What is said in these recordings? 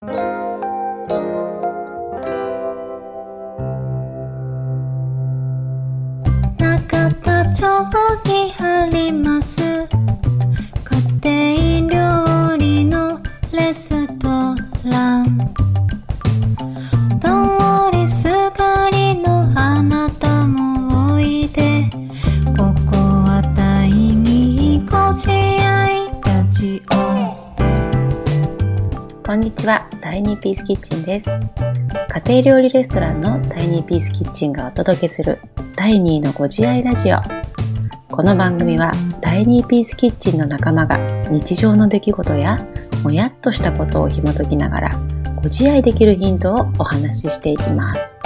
中田町にあります。家庭料理のレストラン。通りすがりのあなたもおいで。ここは第二ご自愛ラジオこんにちは、タイニーピースキッチンです。家庭料理レストランのタイニーピースキッチンがお届けするタイニーのご自愛ラジオ。この番組はタイニーピースキッチンの仲間が日常の出来事やもやっとしたことを紐解きながらご自愛できるヒントをお話ししていきます。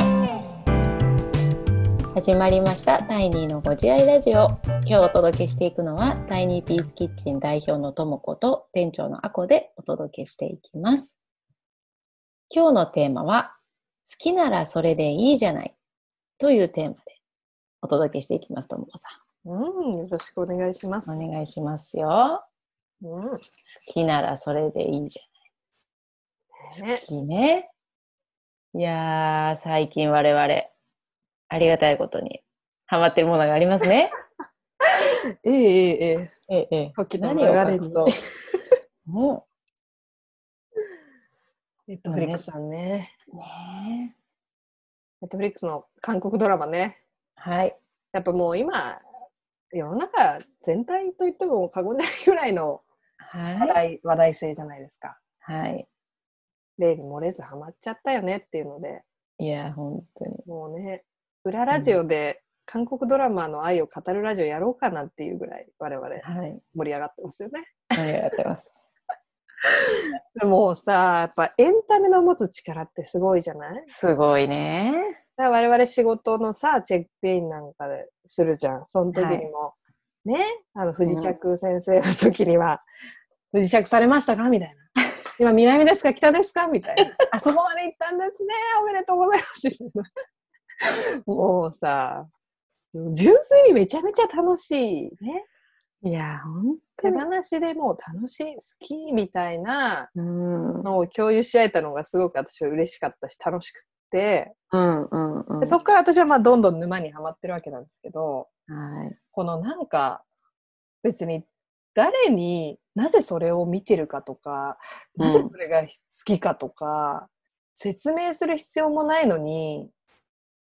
始まりましたタイニーのご自愛ラジオ。今日お届けしていくのはタイニーピースキッチン代表のともこと店長のあこでお届けしていきます。今日のテーマは好きならそれでいいじゃないというテーマでお届けしていきますともこさうん、よろしくお願いします。んお願いしますよ。うん、好きならそれでいいじゃない。ね好きね。いやー、最近我々、ありがたいことに、ハマってるものがありますね。ええええええええ、ええ。時の流れに隠そう。もネットフリックスさんね。う、ねネットフリックスの韓国ドラマね。はい。やっぱもう今、世の中全体と言っても過言でないぐらいの話はい。題,、話題性じゃないですか。はい。例に漏れずハマっちゃったよねっていうので、いや、本当に。もうね、裏ラジオで韓国ドラマの愛を語るラジオやろうかなっていうぐらい我々はい。盛り上がってますよね。ありがとうございます。で もさ、やっぱエンタメの持つ力ってすごいじゃない？すごいね。だから我々仕事のさ、チェックインなんかでするじゃん。その時にも。ね？あの、不時着先生の時には、不時着されましたか？みたいな。今、南ですか？北ですか？みたいな。あそこまで行ったんですね。おめでとうございます。もうさ、純粋にめちゃめちゃ楽しいね。いや、本当手に。放しでもう楽しい、好きみたいなうん。のを共有し合えたのがすごく私は嬉しかったし、楽しくって、うんうんうん。でそこから私はまあどんどん沼にはまってるわけなんですけど、はい。このなんか別に誰になぜそれを見てるかとか、うんなぜそれが好きかとか、説明する必要もないのに、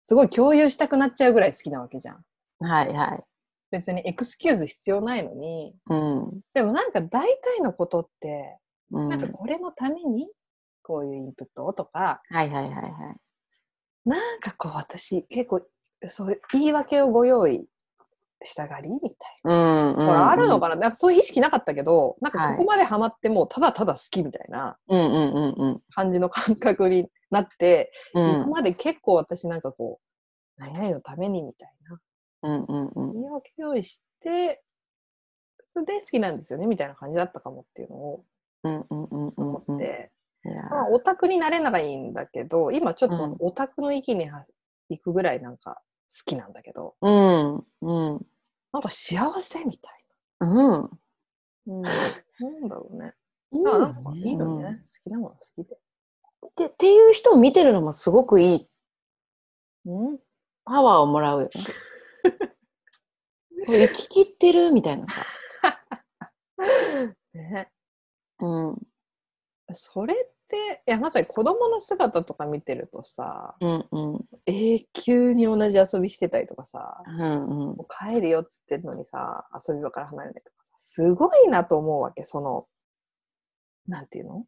すごい共有したくなっちゃうぐらい好きなわけじゃん。はいはい。別にエクスキューズ必要ないのに、うん。でもなんか大体のことって、うん。なんかこれのためにこういうインプットをとか、はいはいはいはい。なんかこう私結構そういう言い訳をご用意したがりみたいな。うんうん。ほらあるのかな？なんかそういう意識なかったけど、なんかはいここまでハマってもうただただ好きみたいなうんうんうんうん。感じの感覚になって、うん今まで結構私なんかこう、何々のためにみたいな。うんうんうん。言い訳用意して、それで好きなんですよねみたいな感じだったかもっていうのをうんうんうんうん思うん。って、まあオタクになれないんだけど、今ちょっうんとオタクの域には行くぐらいなんか好きなんだけど、うんうんなんか幸せみたいうん。な。うん、なんだろうね。いいよんかいいよね。好きなものは好きで。でっていう人を見てるのもすごくいい。うんパワーをもらうよね。これ生き切ってるみたいなさ。ね、うんそれって、いや、まさに子供の姿とか見てるとさ、うんうん。永久に同じ遊びしてたりとかさ、うんうん。もう帰るよっつってんのにさ、遊び場から離れないとかさ、すごいなと思うわけ、その、なんていうの？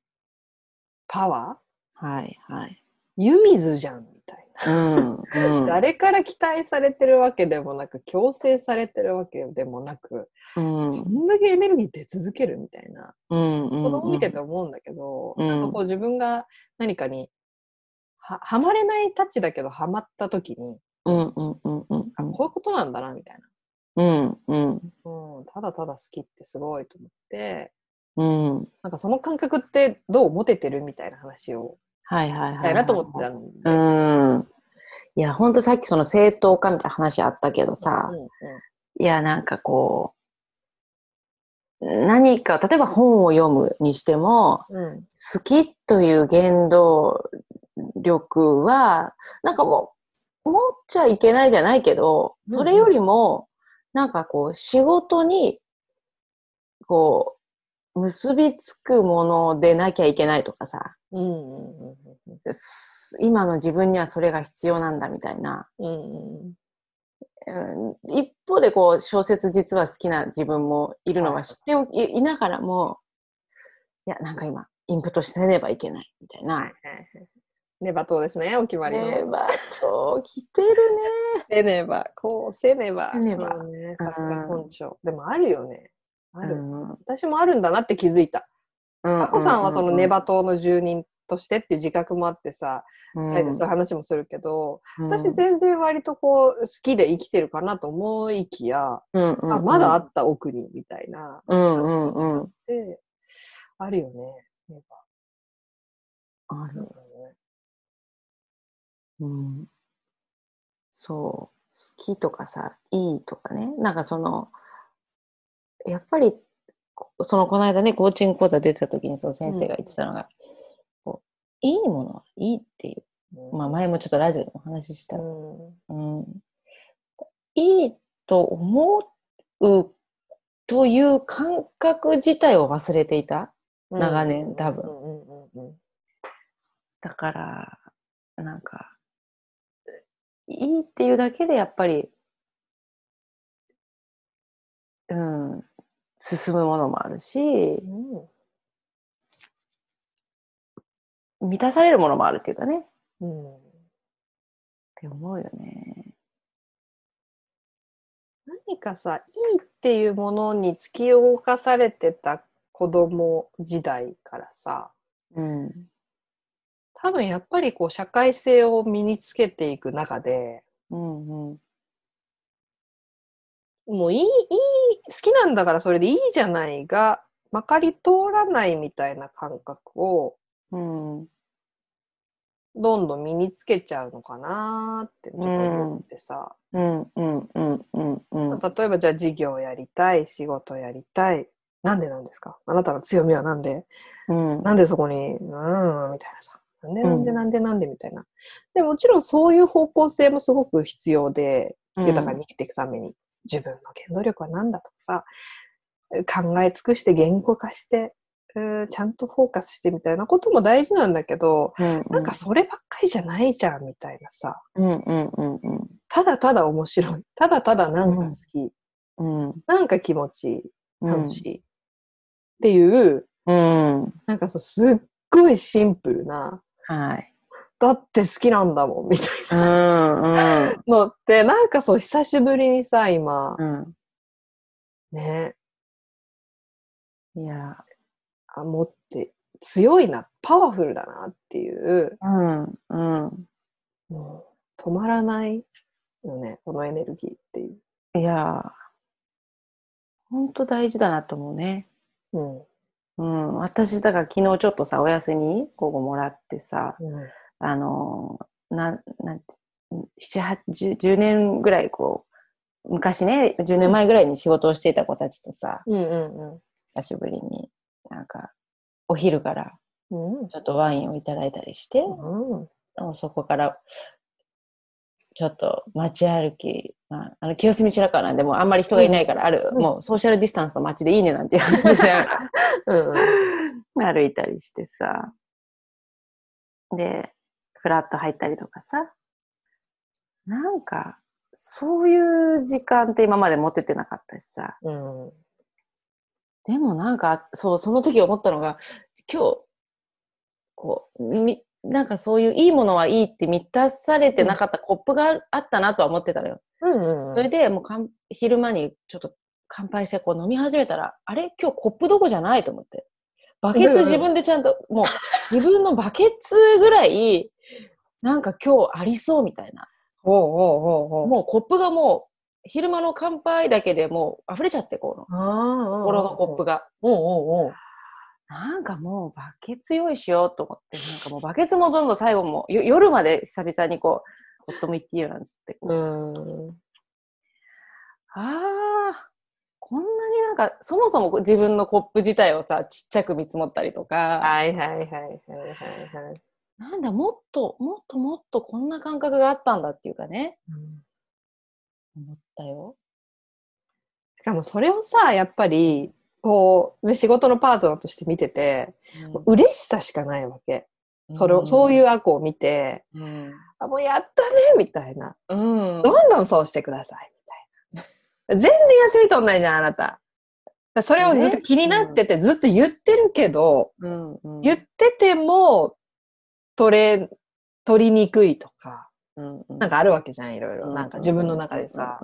パワー？はいはい。湯水じゃん、みたいな。うんうん。誰から期待されてるわけでもなく、強制されてるわけでもなく、うん。こんだけエネルギー出続けるみたいな。うんうん子供見てて思うんだけど、うん。なんかこう自分が何かにははまれないタッチだけどはまった時に、うんうんうんうん。あこういうことなんだなみたいうんうん。な、うん、ただただ好きってすごいと思ってうん。なんかその感覚ってどう持ててるみたいな話をはいはいはいしたいなと思ってたんで、うん。いや、ほんとさっきその正当化みたいな話あったけどさ、うんうん。いや、なんかこ何か、例えば本を読むにしても、うん。好きという原動力は、なんかもう、持っちゃいけないじゃないけど、それよりも、なんかこう、仕事に、こう、結びつくものでなきゃいけないとかさ、うんうんうん。す今の自分にはそれが必要なんだみたいな。うん一方でこう、小説実は好きな自分もいるのは知っておき、いながらも、いや、なんか今、インプットしねばいけないみたいな。ネバトですね、お決まりの。ねばと、来てるせねば、こうせねば。せねばさすが村長。でもあるよね。あね。る。うん私もあるんだなって気づいた。あこさんはそのネバ島の住人としてっていう自覚もあってさ、うんそういう話もするけど、うん私全然割とこう好きで生きてるかなと思いきや、うんうんあまだあった奥にみたいな。うんうんうん。であるよね。ネある。バうん。そう。好きとかさ、いいとかね。なんかその、やっぱり、こそのこの間ね、コーチング講座出てた時にその先生が言ってたのが、こういいものはいいっていう。まあ前もちょっとラジオでもお話しした。うんうん。いいと思うという感覚自体を忘れていた？長年多分だから、なんか、いいっていうだけでやっぱり、うん、進むものもあるし、うん満たされるものもあるっていうかね、っうんて思うよね。何かさ、いいっていうものに突き動かされてた子供時代からさ、うん。多分やっぱりこう社会性を身につけていく中で、うんうん。もういい、いい、好きなんだからそれでいいじゃないが、まかり通らないみたいな感覚をうん。どんどん身につけちゃうのかなーってちょっと思ってさ、うん。うん。うん。うん。うん。例えばじゃあ事業やりたい、仕事やりたい、なんでなんですか？あなたの強みはなんで？うん。なんでそこに、うーん、みたいなさ。なんでなんでうん。なんでなんでみたいな。でもちろんそういう方向性もすごく必要で、豊かに生きていくために、自分の原動力は何だとかさ、考え尽くして言語化して、ちゃんとフォーカスしてみたいなことも大事なんだけど、うん、なんかそればっかりじゃないじゃんみたいなさ、うんうんうんうん。ただただ面白い、ただただなんか好き、うん。なんか気持ちいい、うん。楽しい、っていう、うん。なんかそうすっごいシンプルな、はい。だって好きなんだもんみたいうんうん。なのって、なんかそう久しぶりにさ、今、うん。ね、いやあ持って、強いな、パワフルだなっていう、うんうんもう止まらないよね、このエネルギーっていう。いや本当大事だなと思うねうん。うん私だから昨日ちょっとさお休み午後もらってさうんあのなんなんて7、8 10, 10年ぐらいこう昔ね10年前ぐらいに仕事をしていた子たちとさうんうん久しぶりになんかお昼からちょっとワインをいただいたりして、うん。そこからちょっと街歩き、まあ、あの清澄白河なんでもうあんまり人がいないからある、うん。もうソーシャルディスタンスの街でいいねなんていう話で うん。歩いたりしてさ。でフラッと入ったりとかさ。なんかそういう時間って今まで持ててなかったしさ。うん。でもなんかそうその時思ったのが今日こうみなんかそういういいものはいいって満たされてなかったコップがあったなとは思ってたのよ。うんうん。それでもうかん昼間にちょっと乾杯してこう飲み始めたら、あれ？今日コップどこじゃないと思って。バケうんうんツ自分でちゃんと、もう自分のバケツぐらい、なんか今日ありそうみたいな。ほうほうほうほう。もうコップがもう、昼間の乾杯だけでもう溢れちゃって、この。心のコップが。が。おうおうおう。なんかもうバケツ用意しようと思って、なんかもうバケツもどんどん最後もよ夜まで久々にこう、ホットミッティーなんつってこう、うん。ああ、こんなになんか、そもそも自分のコップ自体をさ、ちっちゃく見積もったりとか、はいはいはいはいはいはい。なんだ、もっと、もっともっとこんな感覚があったんだっていうかね、思ったよ。しかもそれをさ、やっぱり、こう、ね仕事のパートナーとして見てて、嬉しさしかないわけ。それを、そういう悪を見て、うん。あ、もうやったねみたいな。うん。どんどんそうしてくださいみたいな。全然休み取んないじゃん、あなた。それをずっと気になってて、ずっと言ってるけど、うん。うん。言ってても、取れ、取りにくいとか、うんうんなんかあるわけじゃん、いろいろ。なんか自分の中でさ。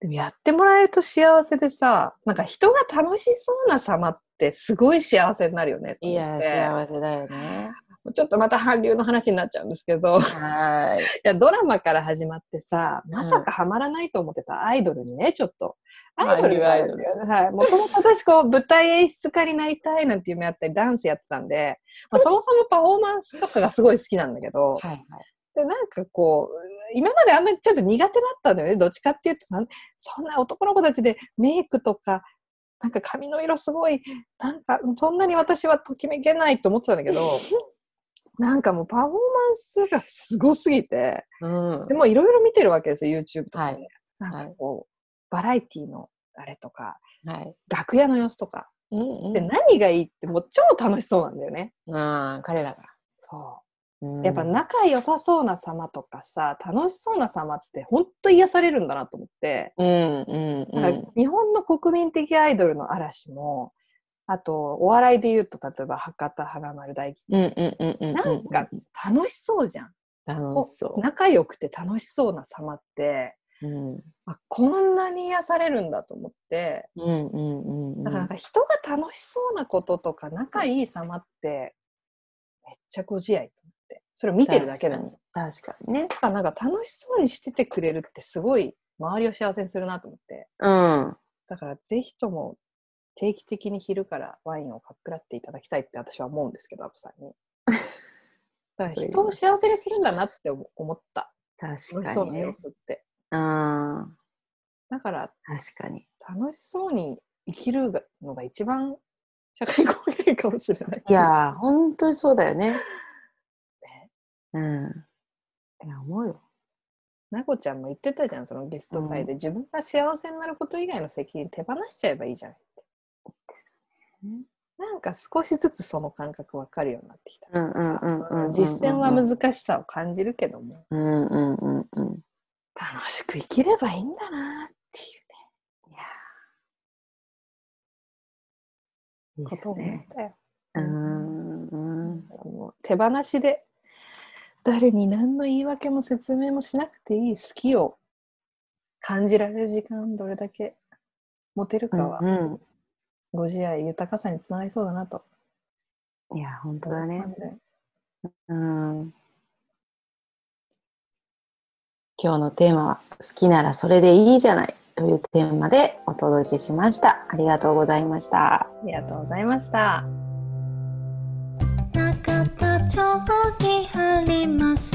でもやってもらえると幸せでさ、なんか人が楽しそうな様ってすごい幸せになるよねといや。幸せだよね。ちょっとまた韓流の話になっちゃうんですけど、いはい。や、ドラマから始まってさ、まさかハマらないと思ってたアイドルにね、ちょっと。アイドルがアイドルはい。もともと私、こう、舞台演出家になりたいなんて夢あったり、ダンスやってたんで、まあ、そもそもパフォーマンスとかがすごい好きなんだけど、はいはい。で、なんかこう、今まであんまりちょっと苦手だったんだよね。どっちかっていうとさ、そんな男の子たちでメイクとか、なんか髪の色すごい、なんかそんなに私はときめけないと思ってたんだけど、なんかもうパフォーマンスがすごすぎて、うんで。もいろいろ見てるわけですよ、YouTube とかで。はいなんかこう、バラエティのあれとか、はい。楽屋の様子とか。うんで、何がいいってもう超楽しそうなんだよね。うん。彼らが。そう。やっぱ仲良さそうな様とかさ、楽しそうな様って本当癒されるんだなと思って、うんうんうなんか日本の国民的アイドルの嵐も、あとお笑いで言うと例えば博多華丸大吉、ん。うんうんうんうん。なんか楽しそうじゃん。楽しそ仲良くて楽しそうな様って、う。うん。あこんなに癒されるんだと思って、うんうんうんうん。だからなんか人が楽しそうなこととか仲いい様ってめっちゃご自愛。それを見てるだけでも。確かにね。だからなんか楽しそうにしててくれるってすごい周りを幸せにするなと思って。うん。だからぜひとも定期的に昼からワインをかっくらっていただきたいって私は思うんですけど、アブさんに。だから人を幸せにするんだなって思思った。確楽しかにねそうな様。子って。うん。だから確かに。楽しそうに生きるのが一番社会貢献かもしれない。いやー、本当にそうだよね。うん。いや、思うよ。なこちゃんも言ってたじゃん、そのゲスト会で、自分が幸せになること以外の責任手放しちゃえばいいじゃんって。なんか少しずつその感覚分かるようになってきた。うんうんうんうんうん。実践は難しさを感じるけども、うんうんうんうん。楽しく生きればいいんだなっていういやーいいっことを思っすね。たよ。うんうん。もう手放しで誰に何の言い訳も説明もしなくていい好きを感じられる時間どれだけ持てるかは、うんご自愛豊かさにつながりそうだなとうん。いや、本当だねうん。今日のテーマは好きならそれでいいじゃないというテーマでお届けしました。ありがとうございました。ありがとうございました。長期あります。